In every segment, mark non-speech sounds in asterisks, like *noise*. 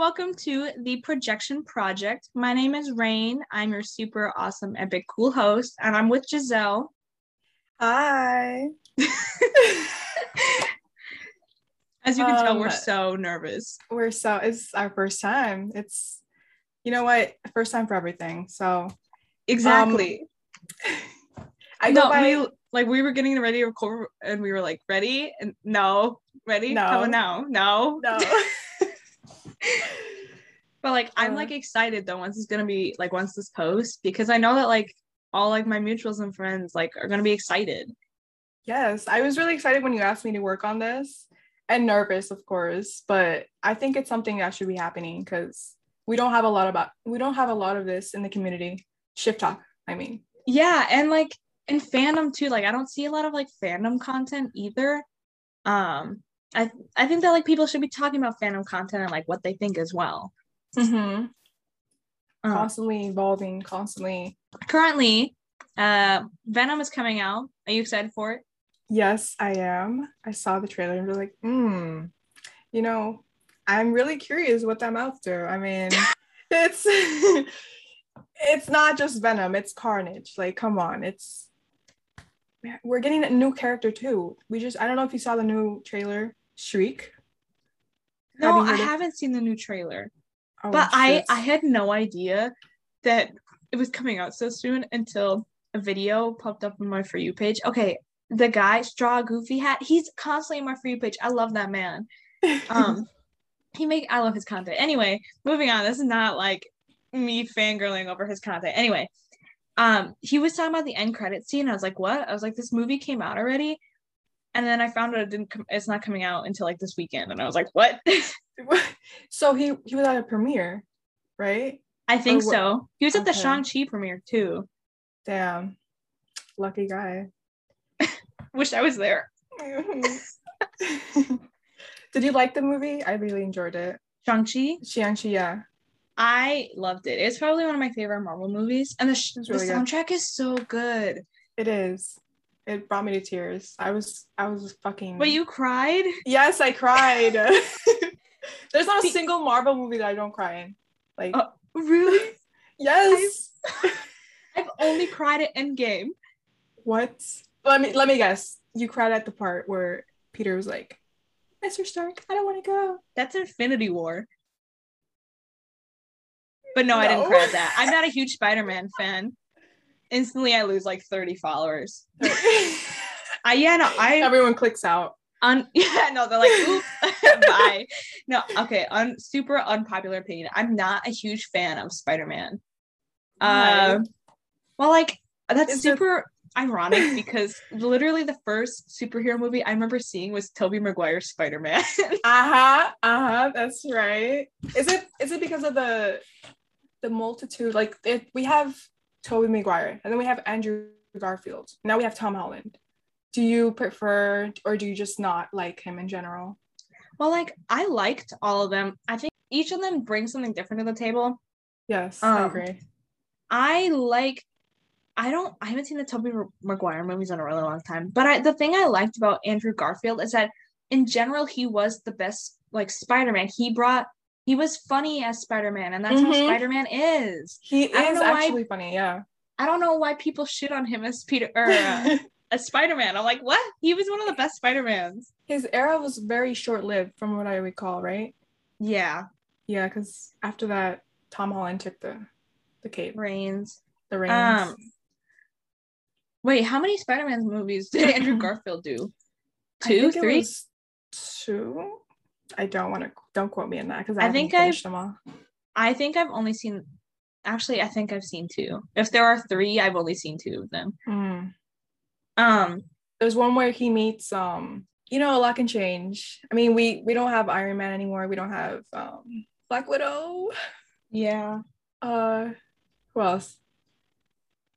Welcome to the Projection Project. My name is Rain. I'm your super awesome, epic, cool host, and I'm with Giselle. Hi. *laughs* As you can tell, we're Um, so nervous. We're so it's our first time. It's you know what? First time for everything. So Exactly. *laughs* I know no, by we like we were getting ready to record, and we were like, "Ready?" And no, ready? No. Come on now, no. no. *laughs* *laughs* But like, I'm Uh. like excited though. Once it's gonna be like once this post because I know that like all like my mutuals and friends like are gonna be excited. yes, I was really excited when you asked me to work on this and nervous, of course, but I think it's something that should be happening because we don't have a lot about we don't have a lot of this in the community. Shift talk, I mean. Yeah, and like in fandom too, like I don't see a lot of like fandom content either. Um, I I think that like people should be talking about fandom content and like what they think as well. Mm-hmm. Um, Constantly evolving, constantly. currently, uh, Venom is coming out. Are you excited for it? Yes, I am. I saw the trailer and was like, hmm, you know, I'm really curious what I'm do. I mean, *laughs* it's *laughs* it's not just Venom, it's Carnage. Like, come on, it's we're getting a new character too. We just I don't know if you saw the new trailer, Shriek. No, you I haven't seen the new trailer, Oh, but I. I had no idea that it was coming out so soon until a video popped up on my for you page. Okay, the guy straw goofy hat, he's constantly on my for you page. I love that man. um *laughs* he make i love his content anyway moving on this is not like me fangirling over his content anyway um he was talking about the end credit scene i was like what i was like this movie came out already and then i found out it didn't come it's not coming out until like this weekend and i was like what *laughs* so he he was at a premiere, right? i think Or so he was at the shang-chi premiere too Damn, lucky guy. *laughs* wish i was there *laughs* Did you like the movie? I really enjoyed it. shang-chi Shang-Chi, yeah. i loved it it's probably one of my favorite marvel movies and the, sh- It's the really good. soundtrack is so good It is. It brought me to tears. I was I was fucking but you cried Yes, I cried. *laughs* *laughs* There's not a See- single Marvel movie that I don't cry in. Like Oh. really *laughs* yes. i've only cried at endgame what? Let me let me guess. You cried at the part where Peter was like, Mr. Stark, I don't want to go. That's Infinity War. But no, I didn't cry at that. I'm not a huge Spider-Man fan. Instantly, I lose like 30 followers. *laughs* I yeah, no, I Everyone clicks out. un *laughs* yeah, no, they're like, *laughs* bye. No, okay, un super unpopular opinion. I'm not a huge fan of Spider-Man. Uh, well, like that's super ironic because literally the first superhero movie I remember seeing was Tobey Maguire's Spider-Man. Uh-huh. Uh-huh. That's right. Is it is it because of the the multitude? Like it, we have Tobey Maguire and then we have Andrew Garfield. Now we have Tom Holland. Do you prefer or do you just not like him in general? Well, like I liked all of them. I think each of them brings something different to the table. Yes, I Um, agree. I like. I don't. I haven't seen the Tobey Maguire movies in a really long time. But I, the thing I liked about Andrew Garfield is that, in general, he was the best. Like Spider Man, he brought. He was funny as Spider Man, and that's how Mhm. Spider Man is. He is know why- actually funny, yeah. I don't know why people shit on him as Peter or uh, *laughs* as Spider Man. I'm like, what? He was one of the best Spider Mans. His era was very short-lived from what I recall, right? Yeah, Yeah, because after that, Tom Holland took the the cape, Reigns. the reins Um, Wait, how many Spider Man movies did *laughs* Andrew Garfield do? Two, was two. I don't want to don't quote me on that because I I, think I've- them all. I think I've only seen. Actually, I think I've seen two. If there are three, I've only seen two of them. Mm. Um, There's one where he meets um, you know, a lot can change. I mean, we we don't have Iron Man anymore. We don't have um Black Widow. yeah. Uh, who else?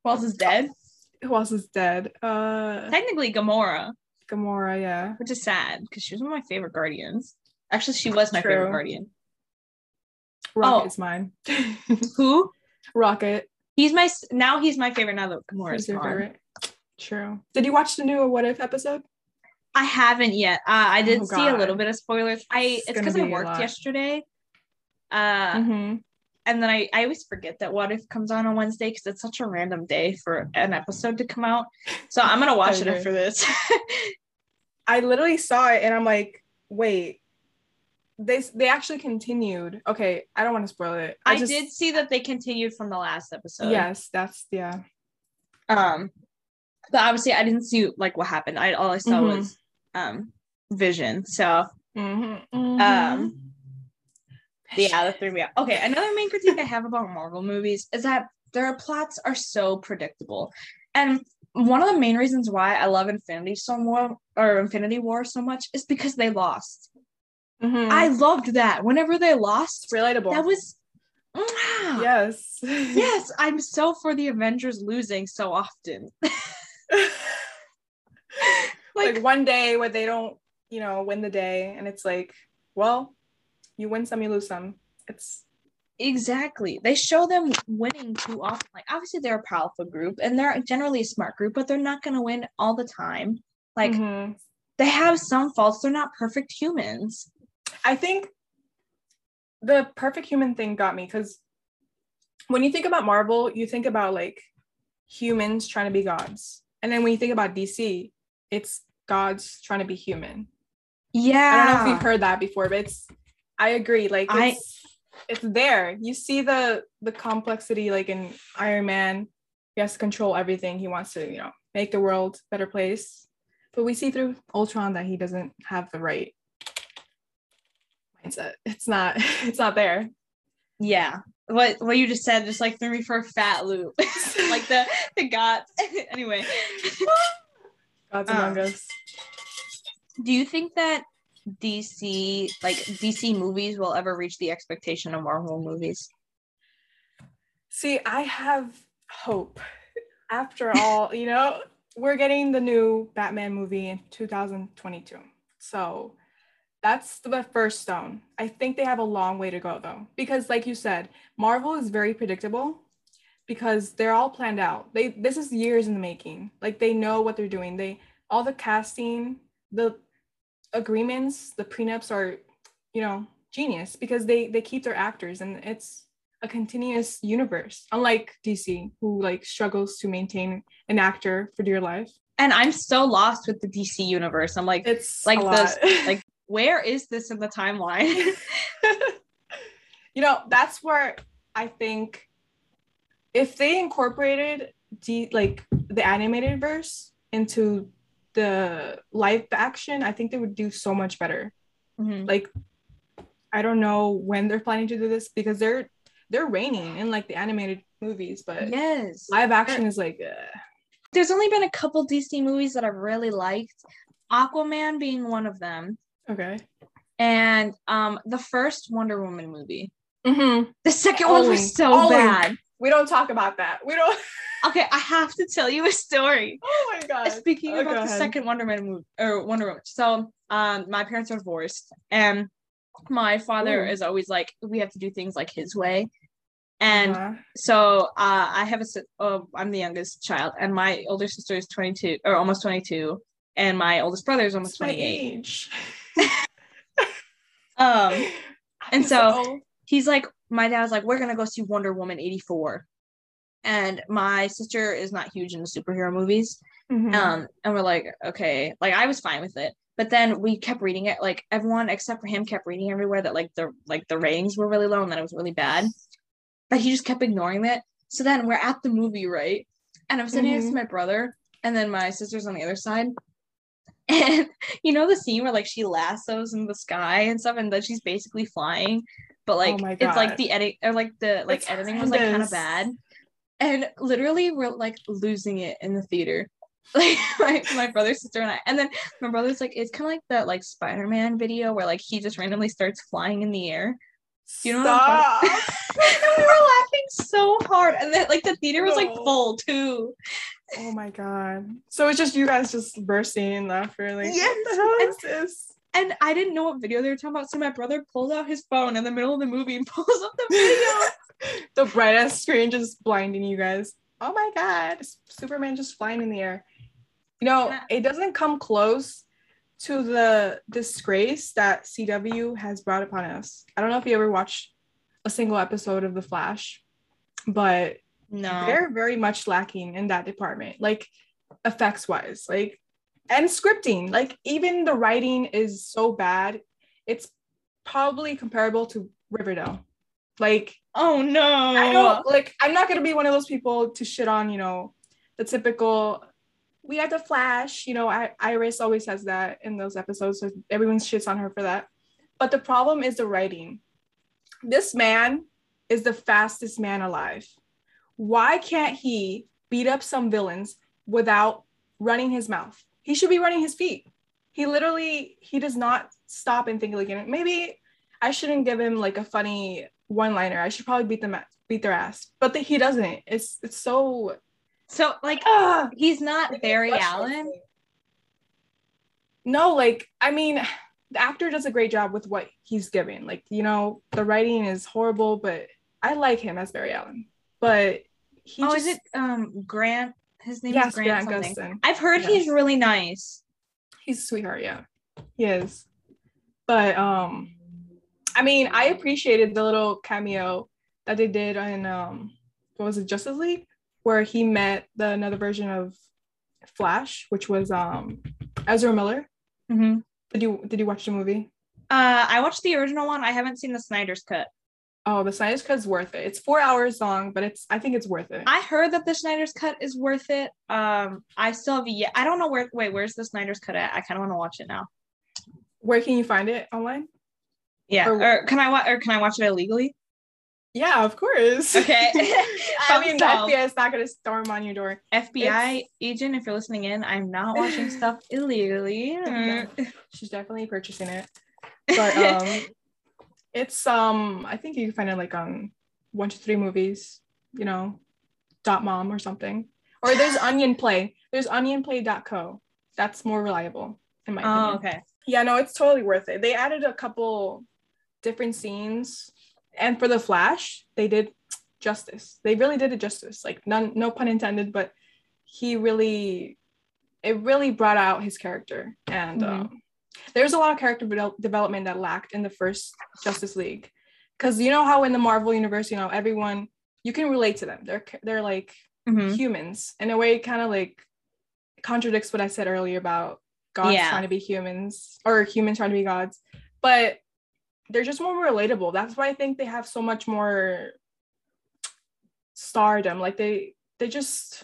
Who else is dead? Who else is dead? Uh, Technically, Gamora, Gamora. Yeah. which is sad because she was one of my favorite Guardians. Actually, she was my True. favorite Guardian. Rocket Oh. is mine. *laughs* *laughs* Who? Rocket. He's my now. He's my favorite now that Gamora's Who's your gone. favorite? True. Did you watch the new What If episode? I haven't yet. Uh, I did Oh, see a little bit of spoilers. I It's because I be worked yesterday. Uh, Mhm. and then I, I always forget that What If comes on on Wednesday because it's such a random day for an episode to come out. So I'm gonna *laughs* watch it after this. I literally saw it and I'm like, wait, they they actually continued. Okay, I don't want to spoil it. I just- did see that they continued from the last episode. Yes, that's yeah. Um, but obviously I didn't see like what happened. I all I saw Mhm. was um Vision. So Mm-hmm. um yeah, that threw me out. Okay, another main critique I have about Marvel movies is that their plots are so predictable. And one of the main reasons why I love Infinity so more or Infinity War so much is because they lost. Mhm. I loved that. Whenever they lost, it's relatable. that was yes. *laughs* Yes, I'm so for the Avengers losing so often. *laughs* like, Like, one day where they don't, you know, win the day, and it's like, well, you win some, you lose some. It's exactly. They show them winning too often. Like obviously they're a powerful group and they're generally a smart group, but they're not gonna win all the time. Like Mhm. they have some faults. They're not perfect humans. I think the perfect human thing got me because when you think about Marvel, you think about like humans trying to be gods. And then when you think about DC, it's gods trying to be human. Yeah. I don't know if you've heard that before, but it's I agree. Like I- it's it's there. You see the the complexity like in Iron Man. He has to control everything. He wants to, you know, make the world a better place. But we see through Ultron that he doesn't have the right mindset. It's not *laughs* it's not there. Yeah. What what you just said just like threw me for a fat loop. *laughs* like the the gods. *laughs* anyway. Gods Um, among us. Do you think that DC like DC movies will ever reach the expectation of Marvel movies? See, I have hope. After all, you know, we're getting the new Batman movie in 2022. So that's the first stone. I think they have a long way to go though. Because like you said, Marvel is very predictable because they're all planned out. They this is years in the making. Like they know what they're doing. They all the casting, the agreements, the prenups are, you know, genius because they they keep their actors and it's a continuous universe unlike dc who like struggles to maintain an actor for dear life And I'm so lost with the DC universe. I'm like, it's like this like where is this in the timeline? *laughs* you know that's where i think if they incorporated the like the animated verse into the live action i think they would do so much better Mhm. like i don't know when they're planning to do this because they're they're reining in like the animated movies but Yes. live action is like uh, There's only been a couple DC movies that I've really liked. Aquaman being one of them. Okay And um the first Wonder Woman movie. mm-hmm. The second one Only- was so bad. we don't talk about that we don't *laughs* Okay, I have to tell you a story. oh my god Speaking Oh, go about the ahead. second Wonder Man movie or Wonder Woman. So um my parents are divorced and my father Ooh. is always like, we have to do things like his way. And Uh-huh. so uh, I have a oh, I'm the youngest child, and my older sister is 22 or almost 22, and my oldest brother is almost my 28. *laughs* *laughs* Um, and so- he's like, my dad was like, we're gonna go see Wonder Woman 84, and my sister is not huge into superhero movies, Mhm. um, and we're like, okay, like I was fine with it, but then we kept reading it, like everyone except for him kept reading everywhere that like the like the ratings were really low and that it was really bad, but he just kept ignoring it. So then we're at the movie, right? And I'm sitting next to Mhm. my brother, and then my sister's on the other side. *laughs* And you know the scene where like she lassos in the sky and stuff, and then she's basically flying, but like oh my it's like the edit or like the like It's editing was like kind of bad. And literally we're like losing it in the theater. *laughs* Like my, my brother, sister, and I. And then my brother's like, it's kind of like that like Spider-Man video where like he just randomly starts flying in the air. You know Stop. *laughs* and we were laughing so hard. And then like the theater was like full too. oh my god. So it's just you guys just bursting in laughter. Like, Yes, what the hell and- is this? And I didn't know what video they were talking about. So my brother pulls out his phone in the middle of the movie and *laughs* pulls up the video. *laughs* the brightest screen just blinding you guys. Oh my god. Superman just flying in the air. You know, Yeah. it doesn't come close to the disgrace that CW has brought upon us. I don't know if you ever watched a single episode of The Flash, but No. they're very much lacking in that department, like effects wise, like and scripting. Like even the writing is so bad, it's probably comparable to Riverdale. Like Oh no. I don't like I'm not gonna be one of those people to shit on, you know, the typical we got the flash, you know, I, Iris always says that in those episodes, so everyone shits on her for that. But the problem is the writing. This man is the fastest man alive. Why can't he beat up some villains without running his mouth? He should be running his feet. He literally he does not stop and think like maybe I shouldn't give him like a funny one liner. I should probably beat them beat their ass. But the, he doesn't. It's it's so So like ah. he's not Barry. Allen. No, like I mean, the actor does a great job with what he's giving. Like you know, the writing is horrible, but I like him as Barry Allen. But he oh, just, is it um Grant? His name yes, is Grant, Grant. Gustin. I've heard Yes. he's really nice. He's a sweetheart, yeah, he is. But um, I mean, I appreciated the little cameo that they did in um, what was it, Justice League, where he met the another version of Flash, which was um Ezra Miller. Mm-hmm. Did you did you watch the movie? Uh, I watched the original one. I haven't seen the Snyder's cut. Oh, the Snyder's Cut is worth it. It's four hours long, but it's I think it's worth it. I heard that the Snyder's cut is worth it. Um, I still have yet. I don't know where. Wait, where's the Snyder's cut at? I kind of want to watch it now. Where can you find it online? Yeah. Or- Or, can I watch? Or can I watch it illegally? Yeah, of course. Okay. *laughs* *laughs* I mean, the. FBI is not gonna storm on your door. FBI agent, if you're listening in, I'm not *laughs* watching stuff illegally. Yeah. She's definitely purchasing it. But um, it's um, I think you can find it like on one to three movies. You know, dot mom or something. Or there's Onion Play. There's OnionPlay.co. That's more reliable in my opinion. oh, okay. Yeah, no, it's totally worth it. They added a couple different scenes, and for the Flash, they did justice. They really did it justice. Like none, no pun intended, but he really, it really brought out his character. And Mhm. um, there's a lot of character devel- development that lacked in the first Justice League, because you know how in the Marvel universe, you know, everyone you can relate to them. They're they're like Mhm. humans in a way kind of like contradicts what i said earlier about gods Yeah. trying to be humans or humans trying to be gods but they're just more relatable that's why i think they have so much more stardom like they they just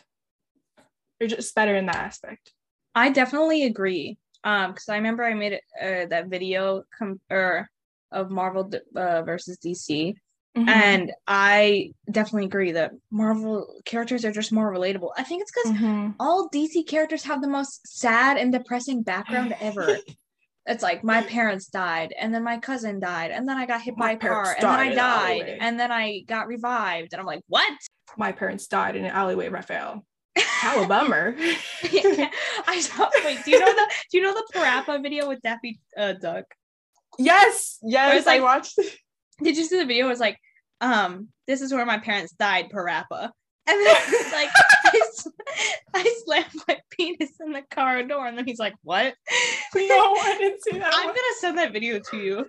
they're just better in that aspect I definitely agree. Um, because I remember I made uh, that video com- or of Marvel uh, versus DC, Mm-hmm. and I definitely agree that Marvel characters are just more relatable. I think it's because Mhm. all DC characters have the most sad and depressing background ever. *laughs* It's like my parents died, and then my cousin died, and then I got hit My by a car, and then I an died, and then I got revived, and I'm like, what? my parents died in an alleyway raphael *laughs* how a bummer I saw. Wait, do you know the do you know the Parappa video with Daffy uh, Duck? yes yes it's i like- watched Did you see the video? It was like, um, this is where my parents died, Parappa. And then it's like, *laughs* *laughs* I slammed my penis in the car door, and then he's like, "What?" no *laughs* i didn't see that I'm one. gonna send that video to you.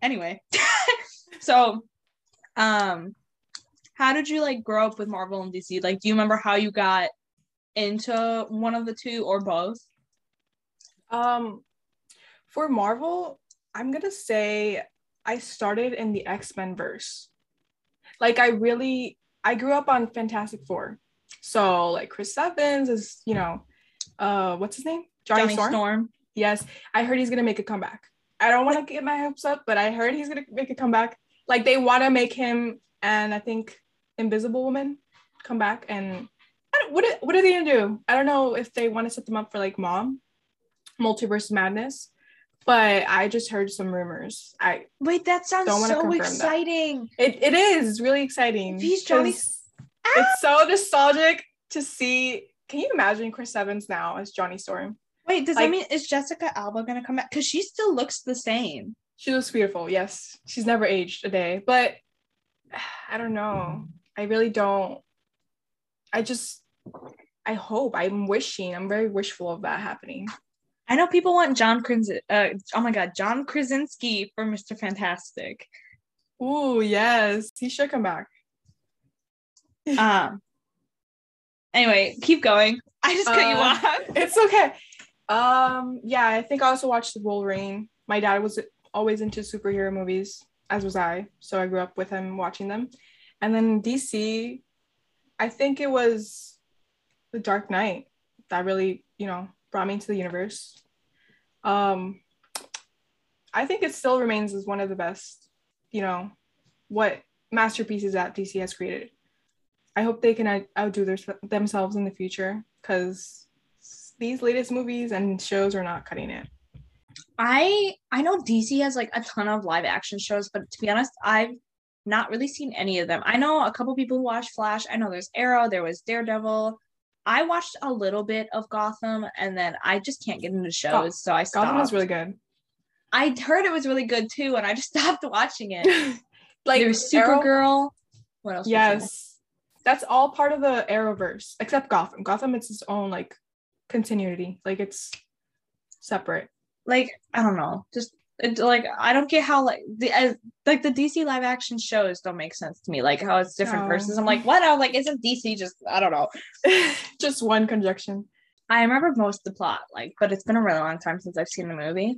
Anyway, *laughs* so, um, how did you like grow up with Marvel and DC? Like, do you remember how you got into one of the two or both? Um, for Marvel, I'm gonna say I started in the X Men verse. Like I really, I grew up on Fantastic Four, so like Chris Evans is, you know, uh, what's his name? Johnny, Storm. Yes, I heard he's gonna make a comeback. I don't want to get my hopes up, but I heard he's gonna make a comeback. Like they want to make him and I think Invisible Woman come back and I don't, what are- what are they gonna do? I don't know if they want to set them up for like Mom, Multiverse Madness, but I just heard some rumors. I Wait, that sounds so confirm that. exciting. it, it is really exciting. He's Johnny It's so nostalgic to see. Can you imagine Chris Evans now as Johnny Storm? Wait, does Like- that mean is Jessica Alba gonna come back? Because she still looks the same. She looks beautiful. Yes, she's never aged a day. But I don't know. I really don't. I just. I hope. I'm wishing. I'm very wishful of that happening. I know people want John Krasinski. Uh, oh my God, John Krasinski for Mr. Fantastic. Ooh, yes. He should come back. Um. Anyway, keep going. *laughs* I just cut you Uh, off. *laughs* It's okay. Um, yeah, I think I also watched the Wolverine. My dad was always into superhero movies, as was I. So I grew up with him watching them. And then DC, I think it was The Dark Knight that really, you know, brought me into the universe. Um, I think it still remains as one of the best, you know, what masterpieces that DC has created. I hope they can outdo their, themselves in the future because these latest movies and shows are not cutting it. I I know DC has like a ton of live action shows, but to be honest, I've not really seen any of them. I know a couple people who watch Flash. I know there's Arrow, there was Daredevil. I watched a little bit of Gotham, and then I just can't get into shows, so I stopped. Gotham was really good. I heard it was really good too, and I just *laughs* stopped watching it. *laughs* like there's was Supergirl. What else? was? Yes, that's all part of the Arrowverse, except Gotham. Gotham, it's its own like continuity. Like it's separate. like I don't know, just it, like I don't get how like the uh, like the DC live action shows don't make sense to me. Like how it's different No. versions. I'm like, what? I was like, isn't DC just I don't know. *laughs* Just one conjunction. I remember most of the plot, like, but it's been a really long time since I've seen the movie.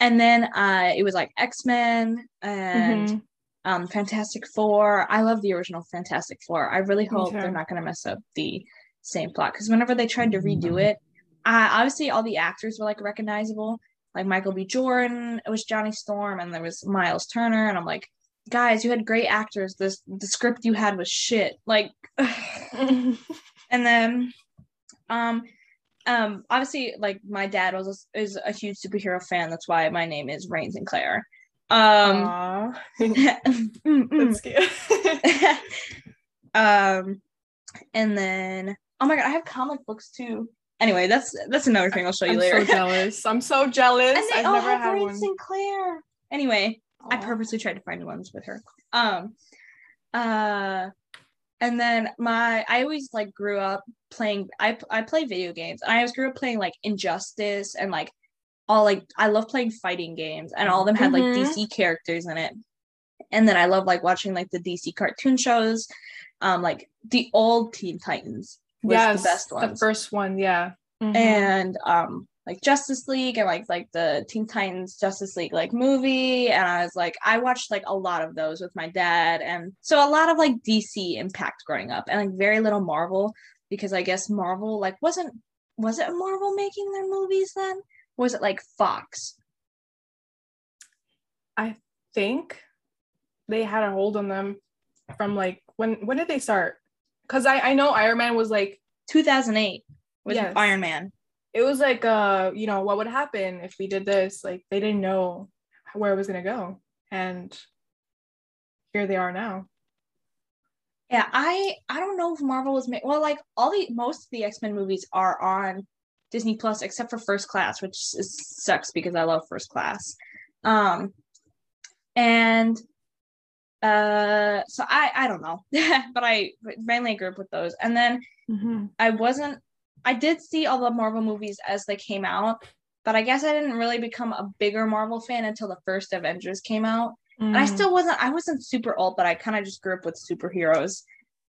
And then uh it was like X Men and Mhm. Um Fantastic Four. I love the original Fantastic Four. I really hope they're not gonna mess up the same plot because whenever they tried to redo it, uh, obviously all the actors were like recognizable. Like Michael B. Jordan, it was Johnny Storm, and there was Miles Teller, and I'm like, guys, you had great actors. This the script you had was shit. Like, *laughs* and then, um, um, obviously, like my dad was is a huge superhero fan. That's why my name is Rain Sinclair. Um, *laughs* mm, mm. That's cute. *laughs* um, and then oh my god, I have comic books too. Anyway, that's that's another thing I'll show you I'm later. so *laughs* jealous. I'm so jealous. and they I've all never have had one. Sinclair. Anyway, I purposely tried to find ones with her. Um, uh, and then my I always like grew up playing. I I play video games. And I always grew up playing like Injustice and like all like I love playing fighting games, and all of them had like Mhm. DC characters in it. And then I love like watching like the DC cartoon shows, um, like the old Teen Titans was yes, the best ones first one, yeah. Mhm. and um like Justice League and like like the Teen Titans Justice League like movie and I was like I watched like a lot of those with my dad and so a lot of like DC impact growing up and like very little Marvel because I guess Marvel like wasn't was it Marvel making their movies then was it like Fox I think they had a hold on them from like when when did they start? Because I I know Iron Man was like 2008 with Yes. Iron Man it was like uh you know what would happen if we did this like they didn't know where it was gonna go and here they are now. Yeah, I I don't know if Marvel was made well like all the most of the X-Men movies are on Disney Plus except for First Class, which is, sucks because I love First Class. Um and uh so I I don't know. *laughs* but I mainly grew up with those. And then I wasn't I did see all the Marvel movies as they came out, but I guess I didn't really become a bigger Marvel fan until the first Avengers came out and I Mhm. still wasn't I wasn't super old, but I kind of just grew up with superheroes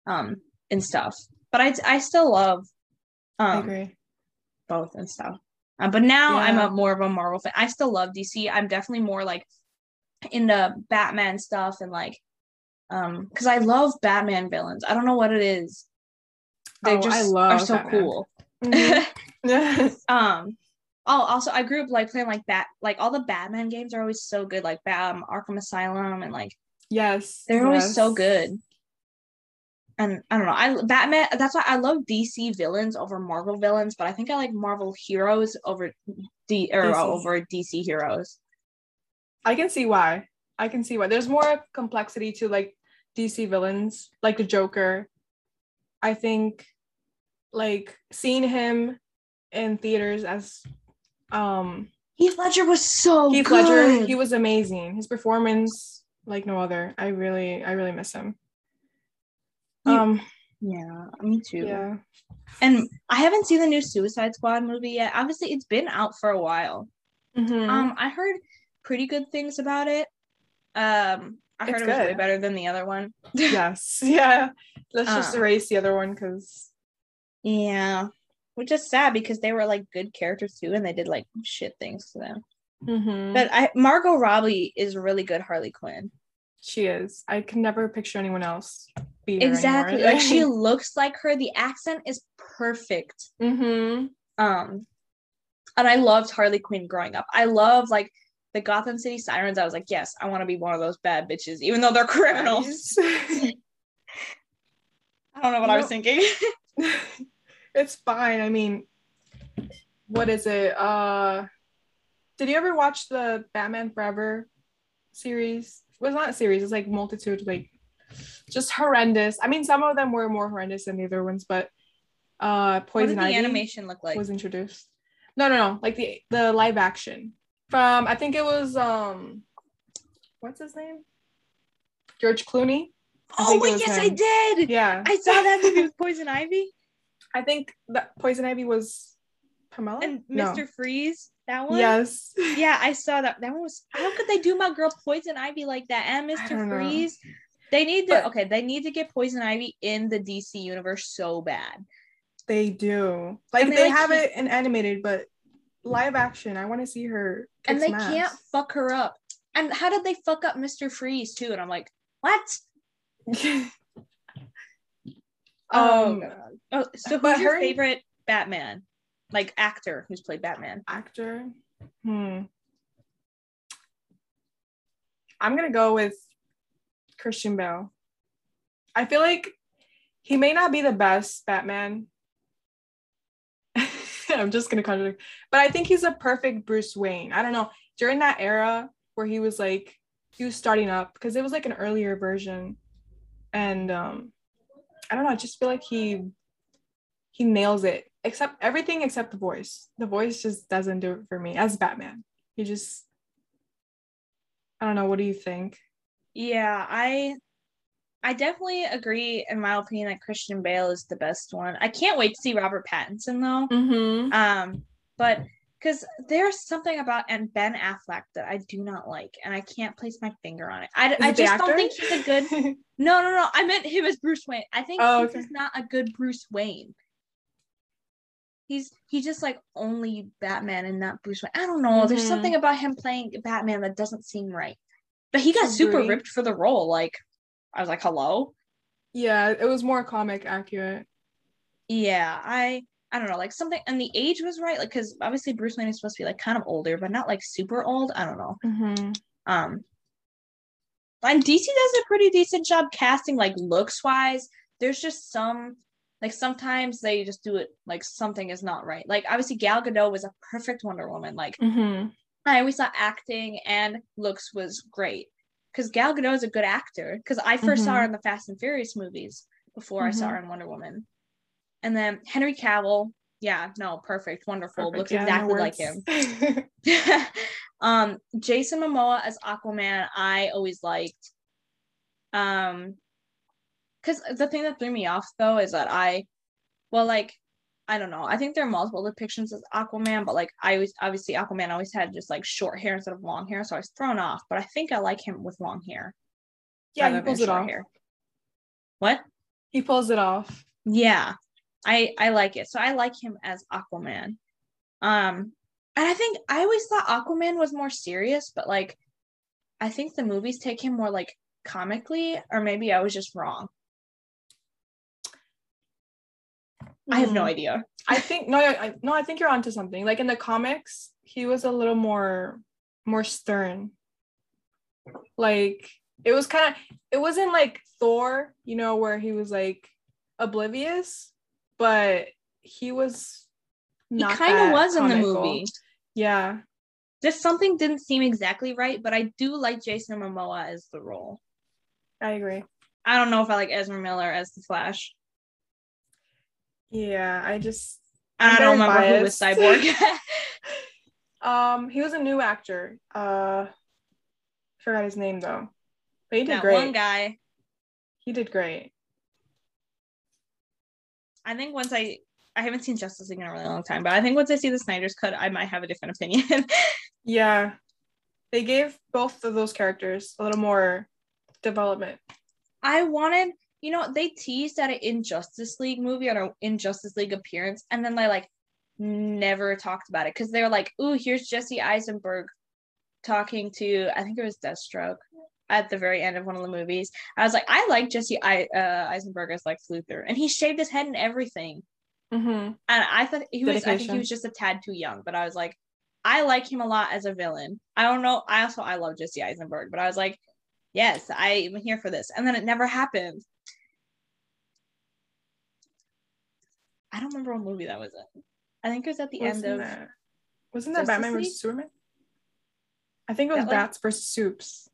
um and stuff. But I I still love I um agree. Both and stuff. Um, but now I'm a more of a Marvel fan. I still love DC. I'm definitely more like into Batman stuff and like um because I love Batman villains. I don't know what it is. They Oh, I just love are so Batman. cool. Mhm. *laughs* *laughs* um oh also i grew up like playing like bat like all the batman games are always so good like um, arkham asylum and like yes. they're always so good and i don't know i batman that's why i love dc villains over marvel villains but i think i like marvel heroes over d or DC. over dc heroes I can see why. I can see why. There's more complexity to like DC villains, like the Joker. I think like seeing him in theaters as um heath ledger was so Heath good. Ledger, he was amazing. His performance like no other. I really I really miss him. You- Um yeah me too yeah. and i haven't seen the new suicide squad movie yet obviously it's been out for a while Mhm. Um, I heard pretty good things about it. Um, I heard It's it was way good. better than the other one. yes. *laughs* Yeah. Let's just Uh. erase the other one because Yeah. Which is sad because they were like good characters too, and they did like shit things to them. Mm-hmm. But I Margot Robbie is really good Harley Quinn. She is. I can never picture anyone else. Be Exactly. Like she *laughs* looks like her. The accent is perfect. mm-hmm. Um and I loved Harley Quinn growing up. I love like the Gotham City Sirens. I was like, yes, I want to be one of those bad bitches, even though they're criminals. *laughs* I don't know what I was thinking. *laughs* it's fine. I mean, what is it? Uh did you ever watch the Batman Forever series? It's not a series, it's like multitude, like just horrendous. I mean, some of them were more horrendous than the other ones, but uh Poison what did the Ivy animation look like? was introduced. No, no, no, like the the live action from I think it was um what's his name? George Clooney. I oh wait, yes, him. I did. Yeah. I saw that movie *laughs* with Poison Ivy I think that Poison Ivy was Pamela and No. Mr. Freeze. That one. Yes. Yeah, I *laughs* saw that. That one was. How could they do my girl Poison Ivy like that and Mr. don't know. Freeze? They need to. But- okay, they need to get Poison Ivy in the DC universe so bad. They do. Like And they, they, like, have it in animated, but live action, I want to see her. and they some can't fuck her up. And how did they fuck up Mr. Freeze too? And I'm like, what? *laughs* Oh, um, God. oh so but who's your her- favorite Batman? Like actor who's played Batman? actor. Hmm. I'm gonna go with Christian Bale. I feel like he may not be the best Batman. *laughs* I'm just gonna contradict, but I think he's a perfect Bruce Wayne. I don't know during that era where he was like he was starting up because it was like an earlier version, and um, I don't know. I just feel like he he nails it except everything except the voice. The voice just doesn't do it for me as Batman. He just I don't know. What do you think? Yeah, I I definitely agree in my opinion that Christian Bale is the best one. I can't wait to see Robert Pattinson though. Mm-hmm. Um, but because there's something about and Ben Affleck that I do not like, and I can't place my finger on it. I, I just don't think he's a good. *laughs* No, no, no. I meant him as Bruce Wayne. I think Oh, he's okay. just not a good Bruce Wayne. He's he's just like only Batman and not Bruce Wayne. I don't know. There's Mhm. something about him playing Batman that doesn't seem right. But he got super ripped for the role. Like I was like, hello. yeah, it was more comic accurate. Yeah, I I don't know, like something and the age was right, like because obviously Bruce Wayne is supposed to be like kind of older, but not like super old. I don't know. Mm-hmm. Um and DC does a pretty decent job casting, like looks wise. There's just some like sometimes they just do it like something is not right. Like obviously Gal Gadot was a perfect Wonder Woman. Like Mm-hmm. I always thought acting and looks was great because Gal Gadot is a good actor. Because I 1st saw her Mhm. in the Fast and Furious movies before I saw Mhm. her in Wonder Woman, and then Henry Cavill. Yeah, no, perfect, wonderful, looks exactly like him. *laughs* um, Jason Momoa as Aquaman, I always liked. Um, because the thing that threw me off though is that I, well, like, I don't know. I think there are multiple depictions of Aquaman, but like, I always obviously Aquaman always had just like short hair instead of long hair, so I was thrown off. But I think I like him with long hair. yeah, he pulls it off. hair. What? He pulls it off. Yeah, I I like it. So I like him as Aquaman. Um, and I think I always thought Aquaman was more serious, but like, I think the movies take him more like comically, or maybe I was just wrong. I have no Mm. idea. I think no, I, no, I think you're onto something. Like in the comics, he was a little more, more stern. Like it was kind of, it wasn't like Thor, you know, where he was like oblivious, but he was. He kind of was in the movie. Yeah, Just something didn't seem exactly right, but I do like Jason Momoa as the role. I agree. I don't know if I like Ezra Miller as the Flash. Yeah, I just. I I'm don't very remember who was. Cyborg. *laughs* Um, he was a new actor. Uh, forgot his name though, but he did that great. one guy. He did great. I think once I I haven't seen Justice League in a really long time, but I think once I see the Snyder's cut, I might have a different opinion. *laughs* Yeah, they gave both of those characters a little more development. I wanted, you know, they teased at an Injustice League movie or an Injustice League appearance, and then they like never talked about it because they were like, "Ooh, here's Jesse Eisenberg talking to I think it was Deathstroke at the very end of one of the movies." I was like, "I like Jesse I- uh, Eisenberg as like Luthor, and he shaved his head and everything." Mm-hmm. And I thought he was, I think he was just a tad too young, but I was like, I like him a lot as a villain. I don't know. I also I love Jesse Eisenberg, but I was like, yes, I'm here for this. And then it never happened. I don't remember what movie that was in. I think it was at the end Wasn't of. that, wasn't that Justice Batman versus Superman? I think it was That, like- Bats versus Soups,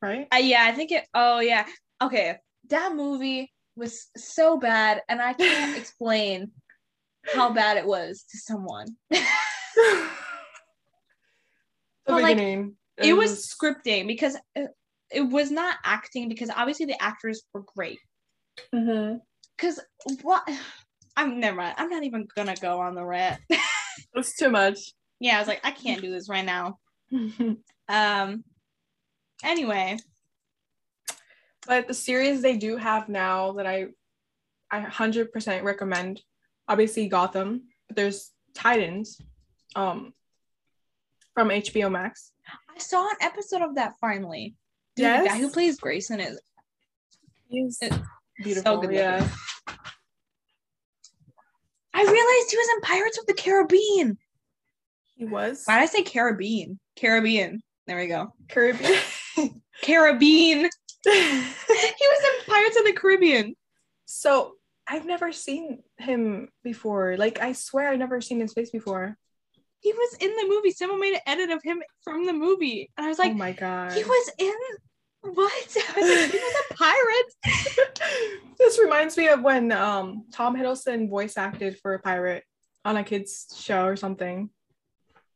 right? Uh, yeah, I think it. Oh yeah. Okay, that movie was so bad, and I can't *laughs* explain how bad it was to someone. *laughs* the But, like, beginning. it was scripting because it, was not acting because obviously the actors were great. Because what i'm never mind. I'm not even gonna go on the rant. *laughs* It's too much. yeah i was like i can't do this right now. *laughs* Um anyway. But the series they do have now that I I 100% recommend obviously Gotham but there's Titans um from HBO Max. I saw an episode of that finally Dude, Yes? the guy who plays grayson is he's beautiful so good yeah. i realized he was in pirates of the caribbean. He was? Why did i say caribbean? Caribbean. There we go. Caribbean. *laughs* Caribbean. *laughs* He was in pirates of the caribbean. So I've never seen him before. Like I swear I've never seen his face before he was in the movie someone made an edit of him from the movie and i was like oh my god He was in what? I was like, he was a pirate. *laughs* this reminds me of when um Tom Hiddleston voice acted for a pirate on a kids show or something.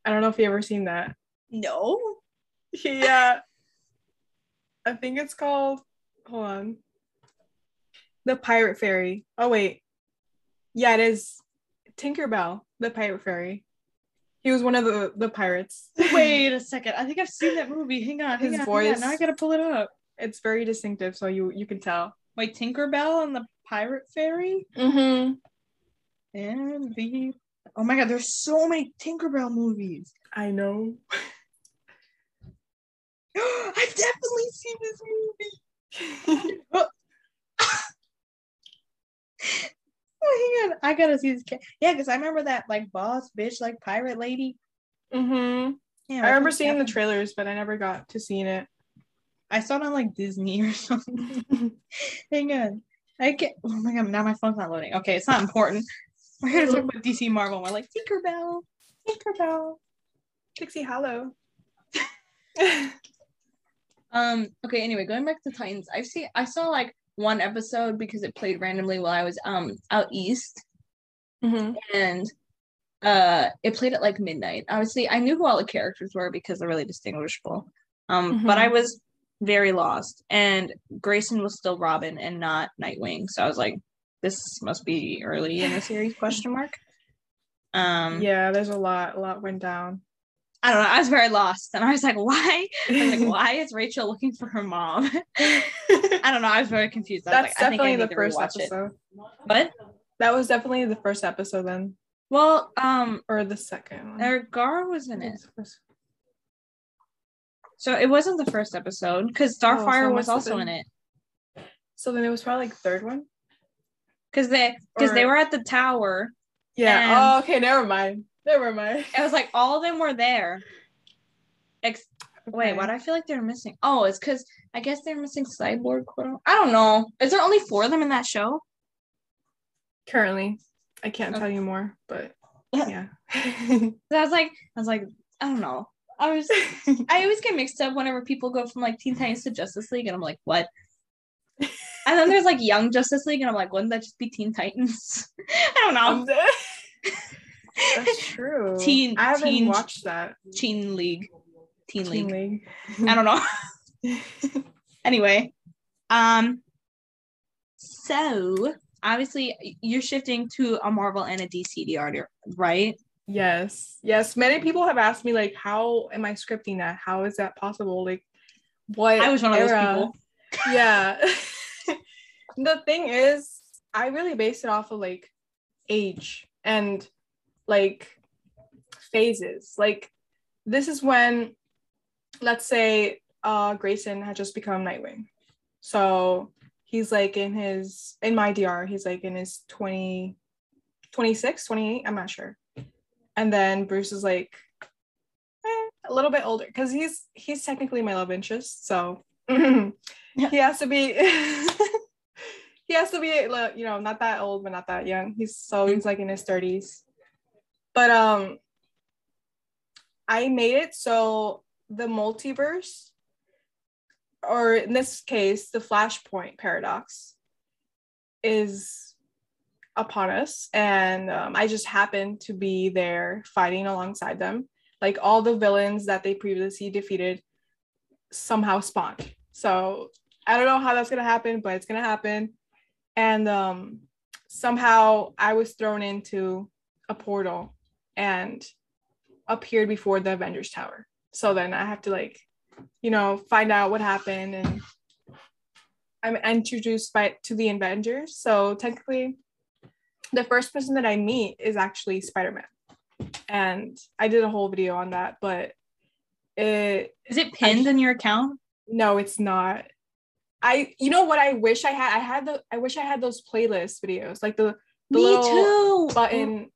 I don't know if you ever seen that. No. Yeah. I think it's called hold on. The Pirate Fairy. Oh wait. Yeah, it is Tinkerbell, the Pirate Fairy. He was one of the the pirates. *laughs* Wait a second. I think I've seen that movie. Hang on. His hang on, hang on. voice- Now I gotta pull it up. It's very distinctive, so you you can tell. Wait, Tinkerbell and the Pirate Fairy Mm-hmm. and the. Oh my god, there's so many Tinkerbell movies. I know. *gasps* I've definitely seen this movie. *laughs* oh, hang on. I gotta see this. Ca- yeah, because I remember that like boss bitch, like pirate lady. Mm-hmm. Yeah, I remember think seeing the trailers, but I never got to seeing it. I saw it on like Disney or something. *laughs* Hang on. I get oh my god, now my phone's not loading. Okay, it's not important. We're gonna talk about DC Marvel. We're like Tinkerbell. Tinkerbell. Pixie Hollow. *laughs* Um, okay, anyway, going back to Titans, I've seen I saw like one episode because it played randomly while I was um out east mm-hmm. and uh it played at like midnight. Obviously, I knew who all the characters were because they're really distinguishable. Um, but Mhm. I was very lost and Grayson was still Robin and not Nightwing. So I was like, this must be early in the series question mark. Um Yeah, there's a lot. A lot went down. I don't know. I was very lost and I was like, why? I was like, *laughs* why is Rachel looking for her mom? *laughs* I don't know. I was very confused. I was That's like, I think I definitely the first rewatch it. episode. What? That was definitely the first episode then, Well, um, or the second. one. er, Gar was in it, It's the first- so it wasn't the first episode because Oh, so Starfire was also in it So then it was probably like third one. because they because they were at the tower. Yeah. And- oh, okay. Never mind. Never mind. It was like all of them were there. Ex- Wait, Okay. what? I feel like they're missing. Oh, it's because I guess they're missing Cyborg. I don't know. Is there only four of them in that show? Currently, I can't Okay. tell you more, but Yeah. yeah. I was like, I was like, I don't know. I was *laughs* I always get mixed up whenever people go from like Teen Titans to Justice League, and I'm like, what? and then there's like Young Justice League, and I'm like, wouldn't that just be Teen Titans? *laughs* I don't know. That's *laughs* true. Teen- I haven't teen- watched that. Teen League. Teen, Teen League. League. I don't know. *laughs* anyway, um, so obviously you're shifting to a Marvel and a DC DRD, right? Yes. Yes. Many people have asked me like, how am I scripting that? How is that possible? Like, what I was one of those era? people. yeah. *laughs* the thing is, I really base it off of like age and like phases. Like this is when let's say uh Grayson had just become Nightwing. So he's like in his in my DR, he's like in his 20 26, 28, I'm not sure. And then Bruce is like eh, a little bit older because he's he's technically my love interest. So *laughs* he has to be *laughs* he has to be you know not that old but not that young. He's so he's like in his 30s. But um I made it so the multiverse or in this case the flashpoint paradox is upon us. And um, i just happened to be there fighting alongside them. Like all the villains that they previously defeated somehow spawned. So i don't know how that's going to happen but it's going to happen. And um, somehow i was thrown into a portal and appeared before the avengers tower so then i have to like you know find out what happened and i'm introduced by to the avengers so technically the first person that I meet is actually Spider Man, and I did a whole video on that. But it is it pinned I, in your account? No, it's not. I you know what I wish I had I had the I wish I had those playlist videos like the the Me little too. button.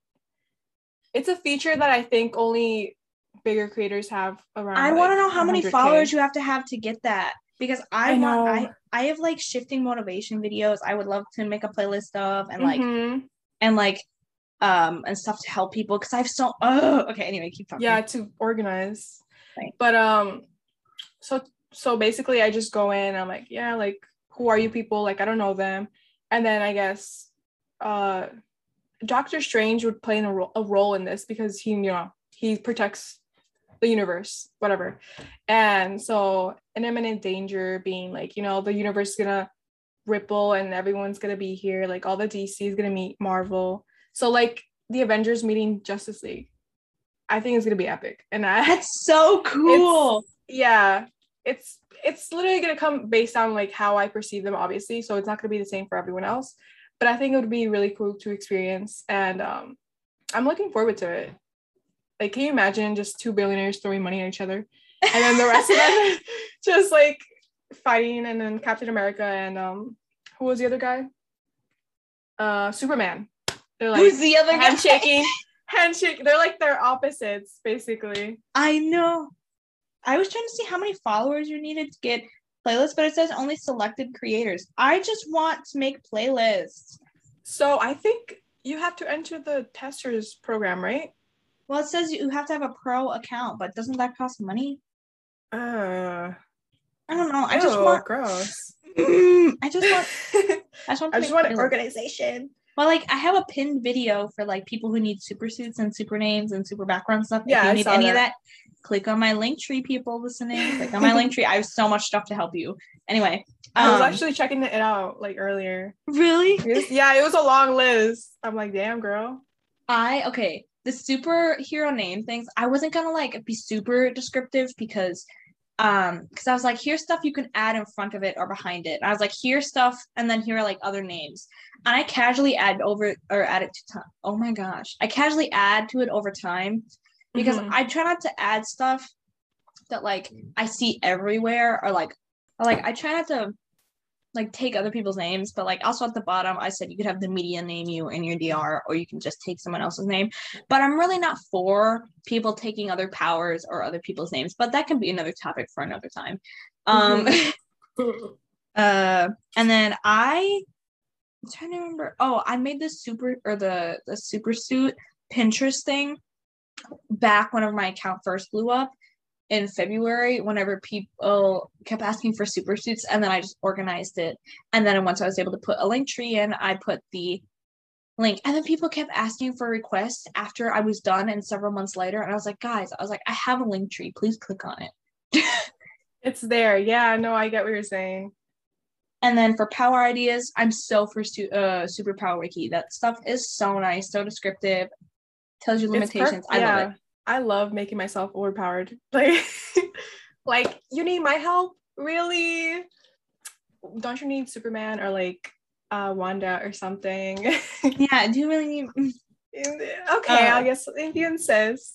It's a feature that I think only bigger creators have around. I want to know how many followers you have to have to get that because I, I know I I have like shifting motivation videos. I would love to make a playlist of and like mm-hmm and like um and stuff to help people because I've so oh okay anyway keep talking yeah to organize right. but um so so basically I just go in I'm like yeah like who are you people like I don't know them and then I guess uh Doctor Strange would play a, ro- a role in this because he you know he protects the universe whatever and so an imminent danger being like you know the universe is gonna Ripple and everyone's gonna be here. Like all the DC is gonna meet Marvel. So like the Avengers meeting Justice League. I think it's gonna be epic. And I That's so *laughs* cool. It's, yeah. It's it's literally gonna come based on like how I perceive them, obviously. So it's not gonna be the same for everyone else. But I think it would be really cool to experience. And um I'm looking forward to it. Like, can you imagine just two billionaires throwing money at each other? And then the rest of them *laughs* *laughs* just like fighting and then Captain America and um who was the other guy? Uh Superman. They're like Who's the other handshaking, *laughs* handshake. They're like their opposites, basically. I know. I was trying to see how many followers you needed to get playlists, but it says only selected creators. I just want to make playlists. So I think you have to enter the testers program, right? Well, it says you have to have a pro account, but doesn't that cost money? Uh I don't know. I Ew, just want gross. *laughs* I just want. I just want. *laughs* I just want an organization. Well, like I have a pinned video for like people who need super suits and super names and super background stuff. Yeah, if you I need any that. of that, click on my Linktree. People listening, click on *laughs* my Linktree. I have so much stuff to help you. Anyway, um, I was um, actually checking it out like earlier. Really? Yeah, it was a long list. I'm like, damn, girl. I okay. The superhero name things. I wasn't gonna like be super descriptive because um because i was like here's stuff you can add in front of it or behind it and i was like here's stuff and then here are like other names and i casually add over or add it to time oh my gosh i casually add to it over time because mm-hmm. i try not to add stuff that like i see everywhere or like or like i try not to like take other people's names, but like also at the bottom, I said you could have the media name you in your DR, or you can just take someone else's name. But I'm really not for people taking other powers or other people's names, but that can be another topic for another time. Um, mm-hmm. *laughs* *laughs* uh, and then I, I'm trying to remember. Oh, I made the super or the the super suit Pinterest thing back whenever my account first blew up in February whenever people kept asking for super suits and then I just organized it. And then once I was able to put a Linktree in, I put the link. And then people kept asking for requests after I was done and several months later. And I was like, guys, I was like, I have a Linktree. Please click on it. *laughs* it's there. Yeah, no, I get what you're saying. And then for power ideas, I'm so for su- uh, Super Power Wiki. That stuff is so nice, so descriptive, tells you limitations. I yeah. love it. I love making myself overpowered. *laughs* Like, like you need my help, really? don't you need Superman or like uh Wanda or something? *laughs* Yeah, do you really need okay, Uh, I guess Indian says.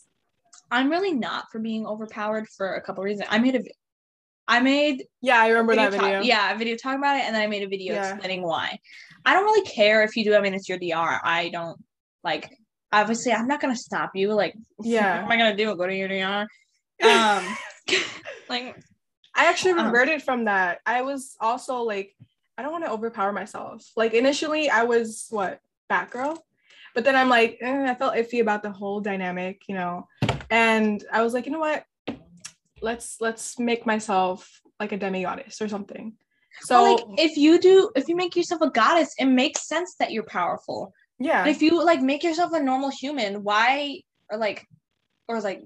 I'm really not for being overpowered for a couple reasons. I made a I made Yeah, I remember video that talk- video. yeah, a video talking about it, and then I made a video Yeah. explaining why. I don't really care if you do. I mean, it's your DR. I don't like. Obviously, I'm not gonna stop you. Like, *laughs* Yeah. what am I gonna do? Go to your DR? *laughs* Um, *laughs* like, I actually Um, reverted from that. I was also like, I don't want to overpower myself. Like initially, I was what Batgirl, but then I'm like, eh, I felt iffy about the whole dynamic, you know. And I was like, you know what? Let's let's make myself like a demi goddess or something. So well, like, if you do, if you make yourself a goddess, it makes sense that you're powerful. Yeah, But if you like make yourself a normal human, why or like or like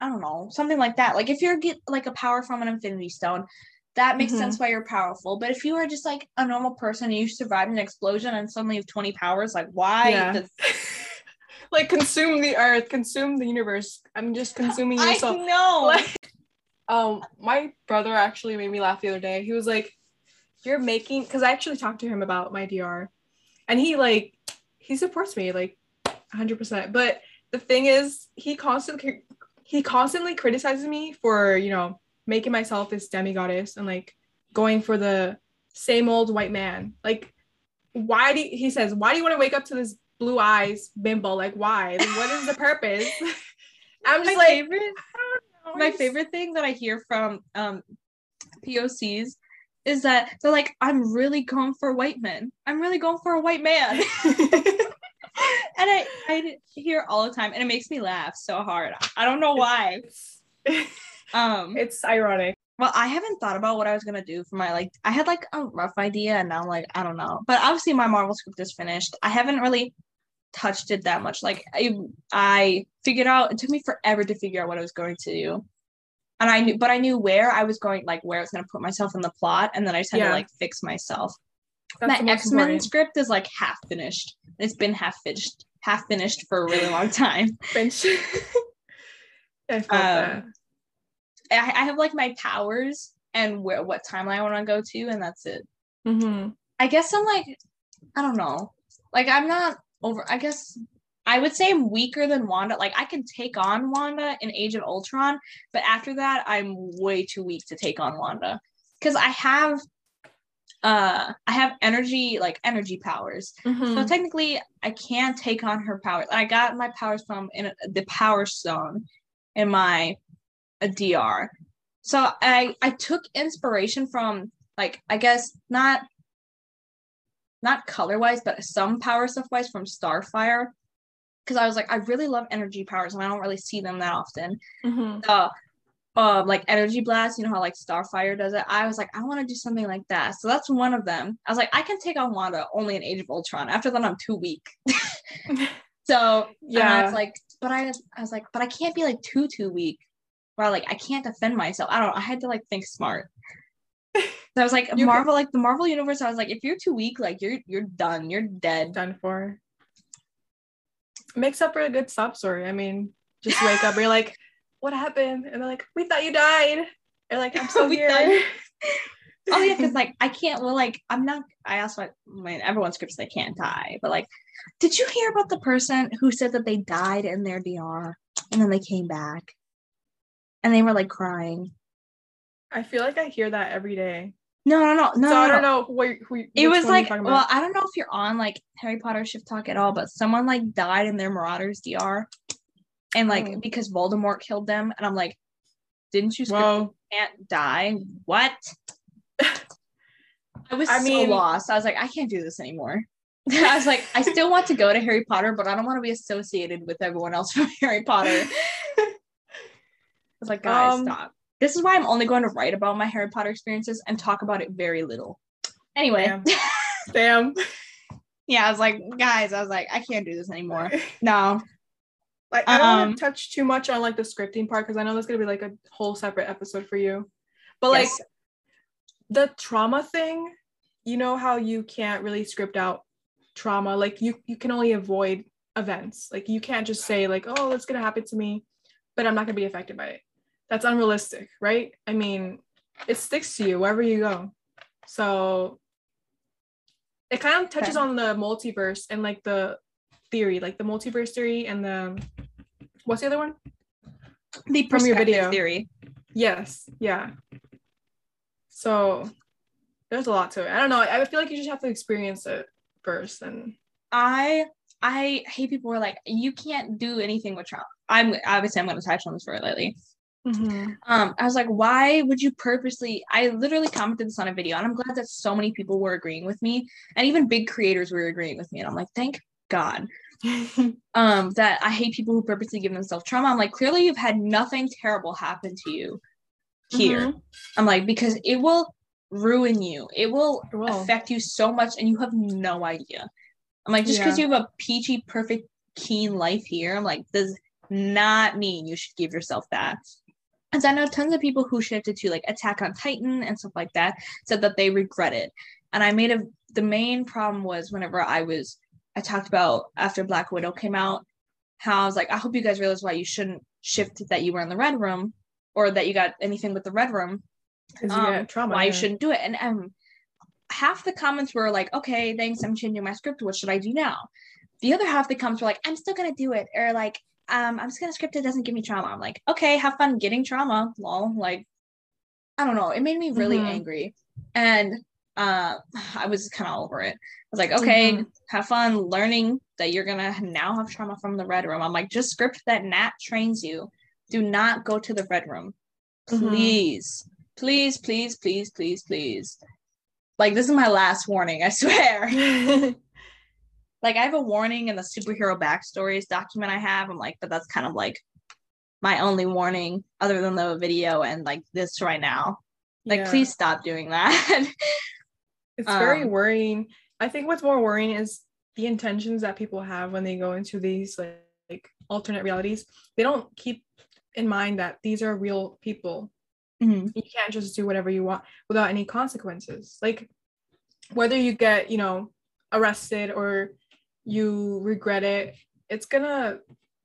I don't know, something like that. Like if you're get like a power from an infinity stone, that makes Mhm. sense why you're powerful. But if you are just like a normal person and you survived an explosion and suddenly you have 20 powers, like why Yeah. does *laughs* like consume the earth, consume the universe. I'm just consuming yourself. I know. *laughs* Like- um my brother actually made me laugh the other day he was like you're making because i actually talked to him about my dr and he like he supports me like 100% but the thing is he constantly he constantly criticizes me for you know making myself this demigoddess and like going for the same old white man. Like why do you, he says why do you want to wake up to this blue eyes bimbo? Like why? Like, what is the purpose? *laughs* I'm just my like favorite my favorite thing that I hear from um POCs is that they're like, I'm really going for white men. I'm really going for a white man. *laughs* *laughs* and I, I hear all the time and it makes me laugh so hard. I don't know why. Um it's ironic. well I haven't thought about what I was gonna do for my like I had like a rough idea and now I'm like I don't know. But obviously my Marvel script is finished. I haven't really touched it that much. Like I I figured out it took me forever to figure out what I was going to do. And I knew but I knew where I was going, like where I was gonna put myself in the plot, and then I just had Yeah. to like fix myself. That's the my X-Men script is like half finished. It's been half finished, half finished for a really long time. *laughs* Bench. *laughs* I felt Um, I, I have like my powers and where what timeline I want to go to, and that's it. that. Mhm. I guess I'm like, I don't know. Like I'm not over. I guess I would say I'm weaker than Wanda. Like I can take on Wanda in Age of Ultron, but after that, I'm way too weak to take on Wanda because I have, uh, I have energy like energy powers. So Mhm. technically, I can take on her powers. I got my powers from in the Power Stone in my a DR. So I I took inspiration from like I guess not not color wise, but some power stuff wise from Starfire. Because I was like, I really love energy powers, and I don't really see them that often. Mhm. Uh, uh, like energy blast, you know how like Starfire does it. I was like, I want to do something like that. So that's one of them. I was like, I can take on Wanda only in Age of Ultron. After that, I'm too weak. *laughs* So yeah, I was like, but I was, I was like, but I can't be like too too weak, where like I can't defend myself. I don't. know. I had to like think smart. *laughs* So I was like, Marvel, like the Marvel universe. I was like, if you're too weak, like you're you're done. You're dead. Done for. Makes up for a good sob story. I mean, just wake up, you're like, *laughs* what happened? And they're like, we thought you died. You're like, I'm *laughs* still We here. *laughs* Oh yeah, because like I can't. Well, like I'm not. I asked my, my everyone scripts they can't die, but like, did you hear about the person who said that they died in their DR and then they came back, and they were like crying? I feel like I hear that every day. No, no, no, no. so I don't no. know who, who It was like, well. I don't know if you're on like Harry Potter shifttok at all, but someone like died in their Marauders DR, and like Oh. because Voldemort killed them, and I'm like, didn't you Whoa. can't die? What? *laughs* I was I so mean- lost. I was like, I can't do this anymore. *laughs* I was like, I still want to go to Harry Potter, but I don't want to be associated with everyone else from *laughs* Harry Potter. I was like, guys, Um, stop. This is why I'm only going to write about my Harry Potter experiences and talk about it very little. Anyway, Damn. *laughs* Damn. yeah, I was like, guys, I was like, I can't do this anymore. *laughs* No. Like I don't Um, want to touch too much on like the scripting part because I know that's gonna be like a whole separate episode for you. But like Yes. the trauma thing, you know how you can't really script out trauma. Like you you can only avoid events. Like you can't just say like, oh, that's gonna happen to me, but I'm not gonna be affected by it. That's unrealistic, right? I mean, it sticks to you wherever you go. So it kind of touches Okay. on the multiverse and like the theory, like the multiverse theory and the what's the other one? The From your video. theory. Yes, yeah. So there's a lot to it. I don't know. I I feel like you just have to experience it first and I I hate people who are like, you can't do anything with trauma. I'm obviously I'm gonna touch on this very lightly. Um, I was like, why would you purposely? I literally commented this on a video, and I'm glad that so many people were agreeing with me, and even big creators were agreeing with me. And I'm like, thank God. *laughs* Um, that I hate people who purposely give themselves trauma. I'm like, clearly you've had nothing terrible happen to you here. Mhm. I'm like, because it will ruin you. It will It will. affect you so much, and you have no idea. I'm like, just because Yeah. you have a peachy, perfect, keen life here, I'm like, does not mean you should give yourself that. As I know tons of people who shifted to like Attack on Titan and stuff like that said that they regret it. And I made a the main problem was whenever I was I talked about after Black Widow came out, how I was like, I hope you guys realize why you shouldn't shift that you were in the red room or that you got anything with the red room um, trauma. why you shouldn't do it. And um, half the comments were like, okay, thanks, I'm changing my script. What should I do now? The other half the comments were like, I'm still gonna do it, or like, um, I'm just gonna script it doesn't give me trauma. I'm like, okay, have fun getting trauma, lol. Like, I don't know. It made me really Mhm. angry, and uh, *sighs* I was kind of over it. I was like, okay, Mhm. have fun learning that you're gonna now have trauma from the red room. I'm like, just script that Nat trains you. Do not go to the red room, Mhm. please, please, please, please, please, please. Like this is my last warning. I swear. *laughs* like I have a warning in the superhero backstories document I have. I'm like, but that's kind of like my only warning, other than the video and like this right now. Like, Yeah. please stop doing that. *laughs* It's very Um, worrying. I think what's more worrying is the intentions that people have when they go into these like, like alternate realities. They don't keep in mind that these are real people. Mhm. You can't just do whatever you want without any consequences. Like whether you get, you know, arrested or you regret it, it's gonna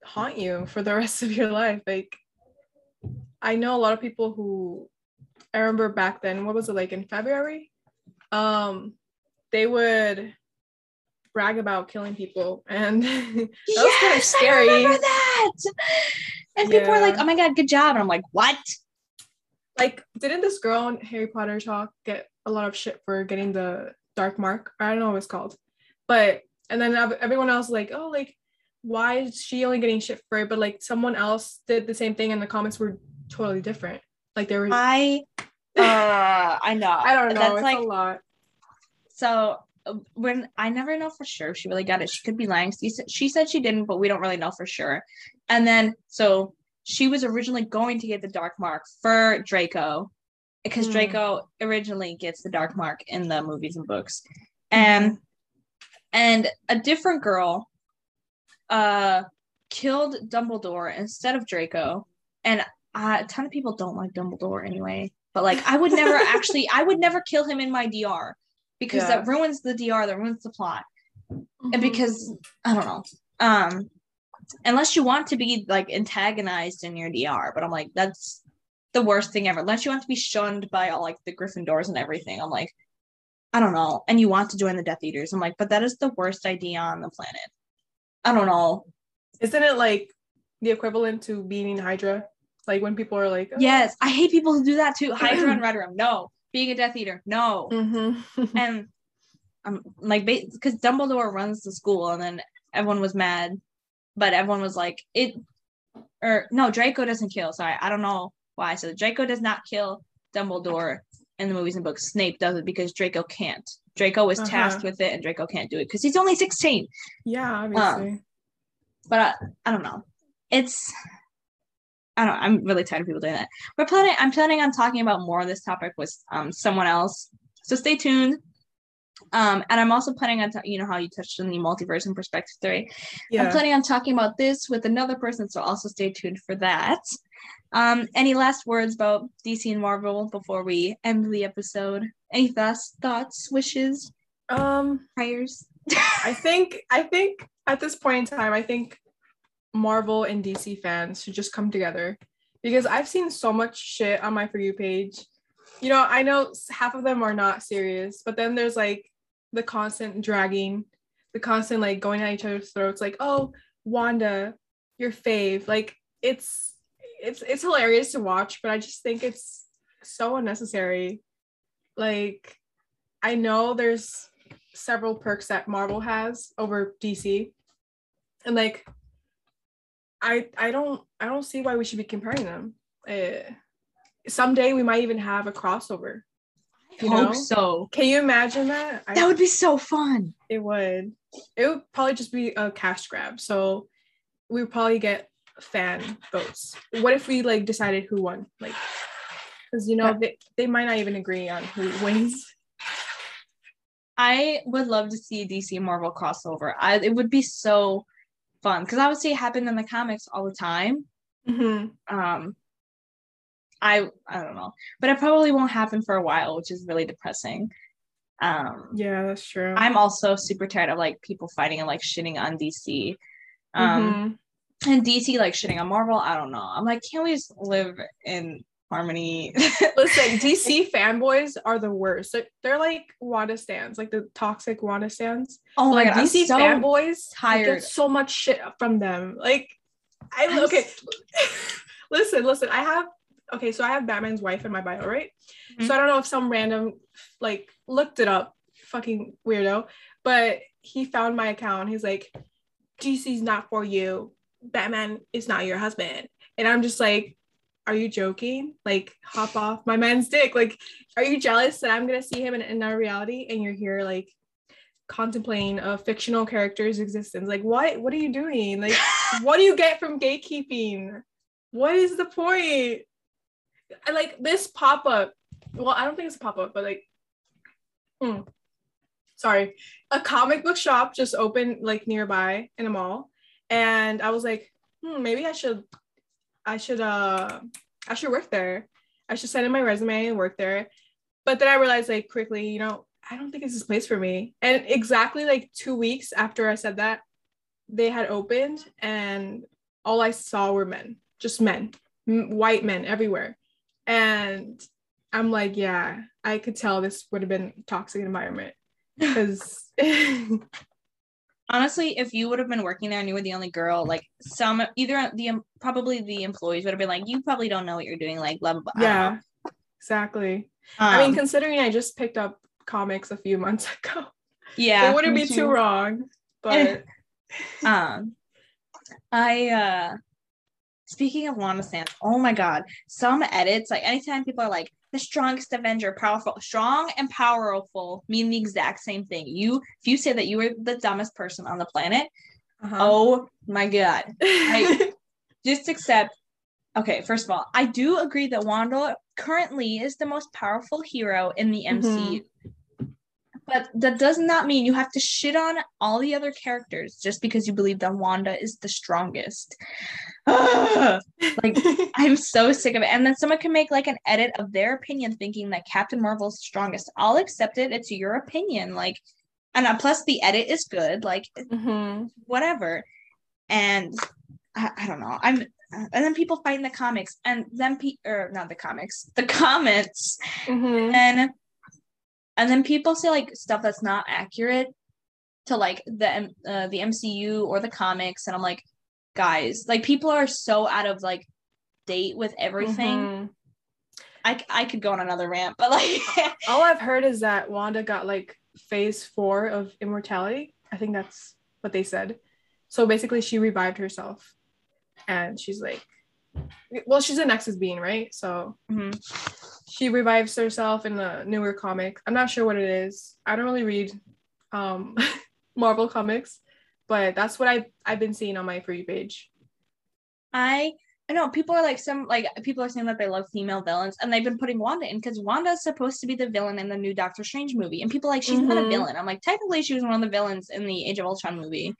haunt you for the *laughs* rest of your life. Like I know a lot of people who I remember back then, what was it like in February? Um, they would brag about killing people and *laughs* that was kind of Yes, scary. I remember that. And people were like, "Oh my god, good job!" And I'm like, "What?" Like, didn't this girl in Harry Potter talk get a lot of shit for getting the dark mark? I don't know what it's called. But and then everyone else like, oh, like, why is she only getting shit for it? But like someone else did the same thing and the comments were totally different. Like there was I, uh, *laughs* I know. I don't know. That's it's like a lot. so. uh, When I never know for sure if she really got it, she could be lying. She said, she said she didn't, but we don't really know for sure. And then so she was originally going to get the dark mark for Draco because Hmm. Draco originally gets the dark mark in the movies and books. And and a different girl uh killed Dumbledore instead of Draco. And uh, a ton of people don't like Dumbledore anyway. But like I would never *laughs* actually I would never kill him in my DR because Yeah. that ruins the DR, that ruins the plot and Mhm. because I don't know. Um unless you want to be like antagonized in your DR, but I'm like that's the worst thing ever. Unless you want to be shunned by all like the Gryffindors and everything. I'm like I don't know. And you want to join the Death Eaters. I'm like, but that is the worst idea on the planet. I don't know. Isn't it like the equivalent to being Hydra? Like when people are like, oh. Yes, I hate people who do that too. Hydra and *clears throat* Red Room. No. Being a Death Eater. No. Mhm. *laughs* and I'm like because Dumbledore runs the school and then everyone was mad, but everyone was like it or no Draco doesn't kill. Sorry, I don't know why. So Draco does not kill Dumbledore in the movies and books. Snape does it because Draco can't. Draco was tasked Uh-huh. with it and Draco can't do it because he's only 16. yeah, obviously. But I, I don't know. It's I don't. I'm really tired of people doing that. We're planning. I'm planning on talking about more of this topic with um someone else. So stay tuned. Um, and I'm also planning on, ta- you know, how you touched on the multiverse and perspective theory. I'm planning on talking about this with another person, so also stay tuned for that. Um, any last words about DC and Marvel before we end the episode? Any thoughts, thoughts, wishes, um, prayers? I *laughs* think I think at this point in time, I think Marvel and DC fans should just come together because I've seen so much shit on my for you page you know, I know half of them are not serious, but then there's like the constant dragging, the constant like going at each other's throats, like, oh, Wanda, your fave. Like it's it's it's hilarious to watch, but I just think it's so unnecessary. Like, I know there's several perks that Marvel has over DC. And like I I don't I don't see why we should be comparing them. Uh, someday we might even have a crossover. I You hope know? so. Can you imagine that? I, That would be so fun. it would. It would probably just be a cash grab. So we would probably get fan votes. What if we like decided who won? Like, because you know Yeah. they, they might not even agree on who wins. I would love to see a DC Marvel crossover. I it would be so fun because I would see it happen in the comics all the time. Mm-hmm. Um, I I don't know, but it probably won't happen for a while, which is really depressing. Um, Yeah, that's true. I'm also super tired of like people fighting and like shitting on DC. Um, Mhm. And DC like shitting on Marvel. I don't know. I'm like, can't we just live in harmony? *laughs* Listen, DC fanboys are the worst. They're, they're like Wanda stands, like the toxic Wanda stands. oh my like god, I'm DC so fanboys I tired. get so much shit from them. Like I I'm okay. *laughs* listen, listen. I have okay, so I have Batman's wife in my bio, right? Mhm. So I don't know if some random like looked it up, fucking weirdo, but he found my account. He's like, DC's not for you. Batman is not your husband. And I'm just like, are you joking? Like, hop off my man's dick. Like, are you jealous that I'm gonna see him in, in our reality and you're here like contemplating a fictional character's existence? Like, what what are you doing? Like, *laughs* what do you get from gatekeeping? What is the point? I like this pop-up. Well, I don't think it's a pop-up, but like hmm. sorry. A comic book shop just opened like nearby in a mall. And I was like, hmm, maybe I should I should uh I should work there. I should send in my resume and work there. But then I realized like quickly, you know, I don't think it's this place for me. And exactly like two weeks after I said that, they had opened and all I saw were men, just men, white men everywhere. And I'm like, yeah, I could tell this would have been a toxic environment *laughs* because *laughs* Honestly, if you would have been working there and you were the only girl, like some either the probably the employees would have been like, you probably don't know what you're doing, like blah blah blah. Yeah, exactly. know. I mean, Um, considering I just picked up comics a few *laughs* months ago, yeah, it wouldn't be too wrong. *laughs* But um i uh speaking of Wanda Sand, oh my god some edits like anytime people are like the strongest avenger powerful strong and powerful mean the exact same thing. You if you say that you were the dumbest person on the planet uh-huh. oh my god. I- *laughs* just accept okay first of all i do agree that wanda currently is the most powerful hero in the mcu but that does not mean you have to shit on all the other characters just because you believe that wanda is the strongest Ugh. *sighs* like *laughs* i'm so sick of it and then someone can make like an edit of their opinion thinking that captain marvel's strongest i'll accept it it's your opinion like and uh, plus the edit is good like Mhm. whatever. And I, I don't know. I'm and then people fight in the comics and then pe or not the comics, the *laughs* comments. Mhm. And and then people say like stuff that's not accurate to like the uh, the MCU or the comics and I'm like guys, like people are so out of like date with everything. Mhm. I I could go on another rant, but like *laughs* All I've heard is that Wanda got like phase four of immortality. I think that's what they said. So basically, she revived herself, and she's like, well, she's a Nexus being, right? So Mhm. she revives herself in a newer comic. I'm not sure what it is. I don't really read um *laughs* Marvel comics, but that's what I I've been seeing on my free page. I I know people are like some like people are saying that they love female villains and they've been putting Wanda in because Wanda is supposed to be the villain in the new Doctor Strange movie and people are like she's not a Mhm. villain. I'm like technically she was one of the villains in the Age of Ultron movie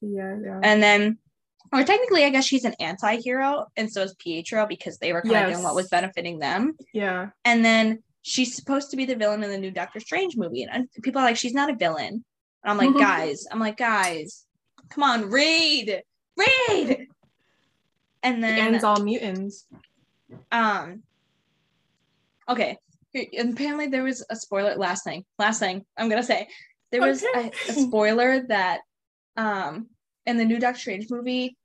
Yeah, yeah. and then or technically I guess she's an anti-hero and so is Pietro because they were kind of doing what was benefiting them yeah. and then she's supposed to be the villain in the new Doctor Strange movie and people are like she's not a villain and I'm like *laughs* guys I'm like guys come on read read and The then ends all mutants. um okay And apparently there was a spoiler. Last thing, last thing I'm gonna say, there was a, a *laughs* spoiler that um in the new Doctor Strange movie,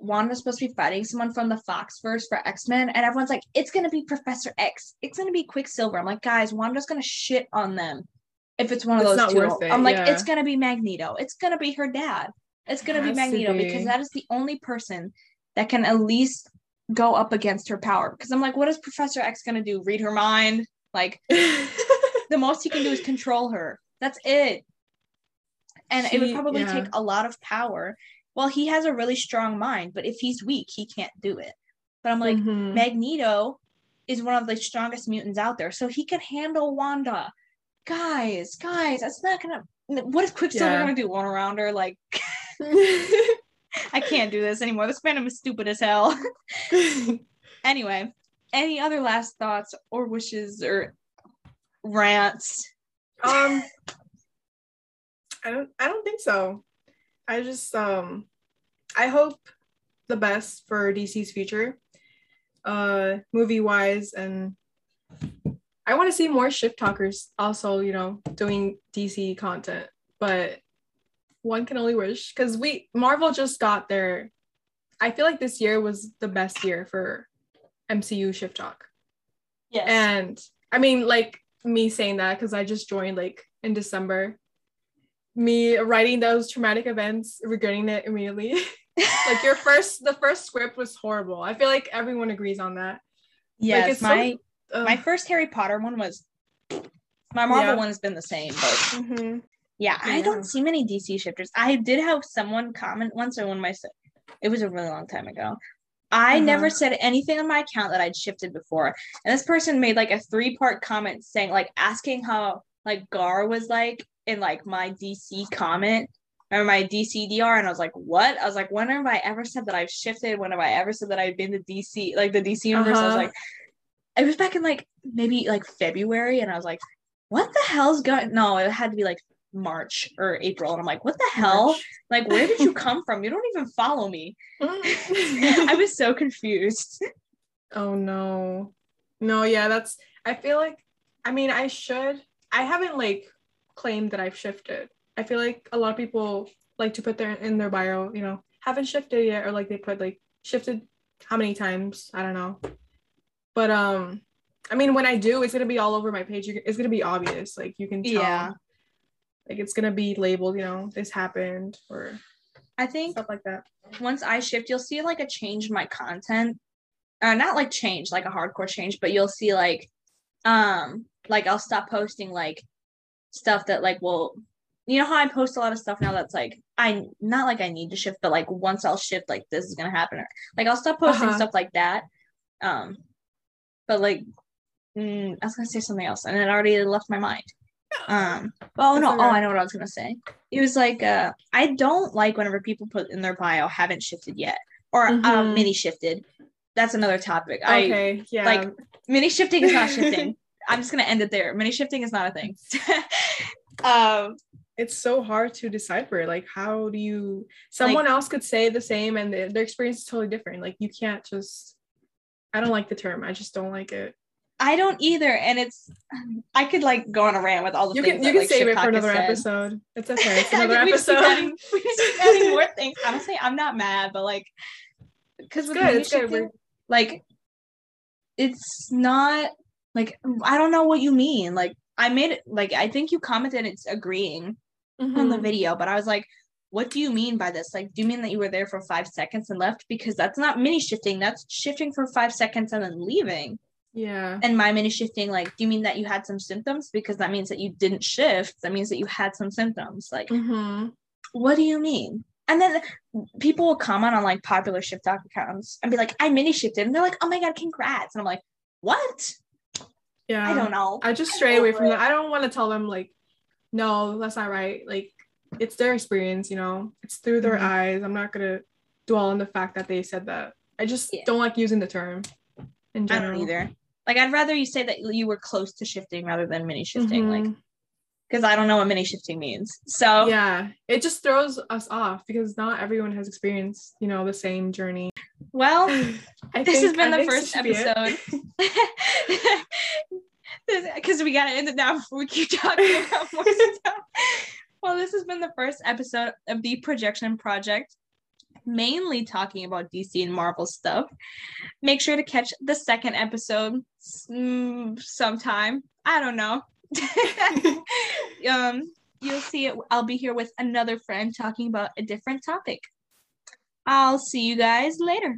Wanda's supposed to be fighting someone from the Foxverse for X Men, and everyone's like, it's gonna be Professor X, it's gonna be Quicksilver. I'm like, guys, Wanda's gonna shit on them if it's one of It's those two. it, I'm like, yeah. it's gonna be Magneto. It's gonna be her dad. It's gonna be Has to Magneto be. because that is the only person that can at least go up against her power. Because I'm like, what is Professor X gonna do? Read her mind? Like *laughs* the most he can do is control her. That's it. And it would probably yeah. take a lot of power. Well, he has a really strong mind, but if he's weak, he can't do it. But I'm like, Mhm. Magneto is one of the strongest mutants out there, so he can handle Wanda. Guys, guys, that's not gonna. What is Quicksilver Yeah. gonna do? One around her? Like, *laughs* I can't do this anymore. This fandom is stupid as hell. *laughs* anyway, any other last thoughts or wishes or rants? um I don't I don't think so. I just um I hope the best for DC's future. Uh movie wise and I want to see more shift talkers also, you know, doing DC content. But one can only wish because we Marvel just got their I feel like this year was the best year for MCU shifttok. Yes. And I mean, like me saying that because I just joined like in December. Me writing those traumatic events, regretting it immediately. *laughs* like your first, the first script was horrible. I feel like everyone agrees on that. yes, it's so- my my first Harry Potter one was my Marvel Yeah. one has been the same, but Mhm. yeah, I don't see many DC shifters. I did have someone comment once or when my it was a really long time ago. I Uh-huh. never said anything on my account that I'd shifted before. And this person made like a three part comment saying, like, asking how like Gar was like in like my DC comment or my DC DR. And I was like, what? I was like, when have I ever said that I've shifted? When have I ever said that I've been to DC, like the DC universe? I was Uh-huh. like, it was back in like maybe like February. And I was like, what the hell's going No, it had to be like March or April. And I'm like, what the hell? March. Like, where did you *laughs* come from? You don't even follow me. *laughs* I was so confused. Oh no. No, yeah, that's I feel like I mean I should I haven't like claimed that I've shifted. I feel like a lot of people like to put their in their bio, you know, haven't shifted yet or like they put like shifted how many times? I don't know. But um I mean when I do it's going to be all over my page. It's going to be obvious. Like you can tell. Yeah. Like it's going to be labeled, you know, this happened or I think stuff like that. once I shift, you'll see like a change in my content. Uh, not like change, like a hardcore change, but you'll see like, um, like I'll stop posting like stuff that like will, you know how I post a lot of stuff now that's like I not like I need to shift, but like once I'll shift, like this is gonna happen. Or, like I'll stop posting Uh-huh. stuff like that. Um, but like, mm, I was gonna say something else, and it already left my mind. Um, oh no, oh. I know what I was gonna say. It was like uh I don't like whenever people put in their bio haven't shifted yet or um Mhm. mini shifted. That's another topic. I Okay, yeah. like mini shifting is not shifting. *laughs* I'm just gonna end it there. Mini shifting is not a thing. *laughs* *laughs* um it's so hard to decipher like how do you someone else could say the same and their, their experience is totally different. Like you can't just i don't like the term. I just don't like it. I don't either, and it's I could like go on a rant with all the you things can you that, can like, save it for another episode. It's *laughs* okay. It's another think we just episode. adding, we just keep adding more things. Honestly, I'm not mad, but like, because It's good, it's good, like, it's not like I don't know what you mean. Like, I made it like I think you commented it's agreeing on the Mhm. video, but I was like, what do you mean by this? Like, do you mean that you were there for five seconds and left? Because that's not mini shifting. That's shifting for five seconds and then leaving. yeah And my mini shifting, like, do you mean that you had some symptoms? Because that means that you didn't shift. That means that you had some symptoms. Like, Mhm. what do you mean? And then people will comment on like popular shifttok accounts and be like, I mini shifted. And they're like, oh my God, congrats. And I'm like, what? Yeah I don't know. i just I'm stray away from it. that i don't want to tell them like no that's not right like it's their experience you know it's through their Mhm. eyes i'm not gonna dwell on the fact that they said that i just Yeah. don't like using the term in general I don't either. Like, I'd rather you say that you were close to shifting rather than mini shifting. Like, Mhm. Because I don't know what mini shifting means. So, yeah it just throws us off because not everyone has experienced you know the same journey well, *laughs* I this has been I the first *laughs* this should be it. episode. because we gotta end it now before we keep talking about more *laughs* stuff. Well, this has been the first episode of the Projection Project, mainly talking about DC and Marvel stuff. Make sure to catch the second episode mm, sometime. I don't know. *laughs* um, you'll see it. I'll be here with another friend talking about a different topic. I'll see you guys later.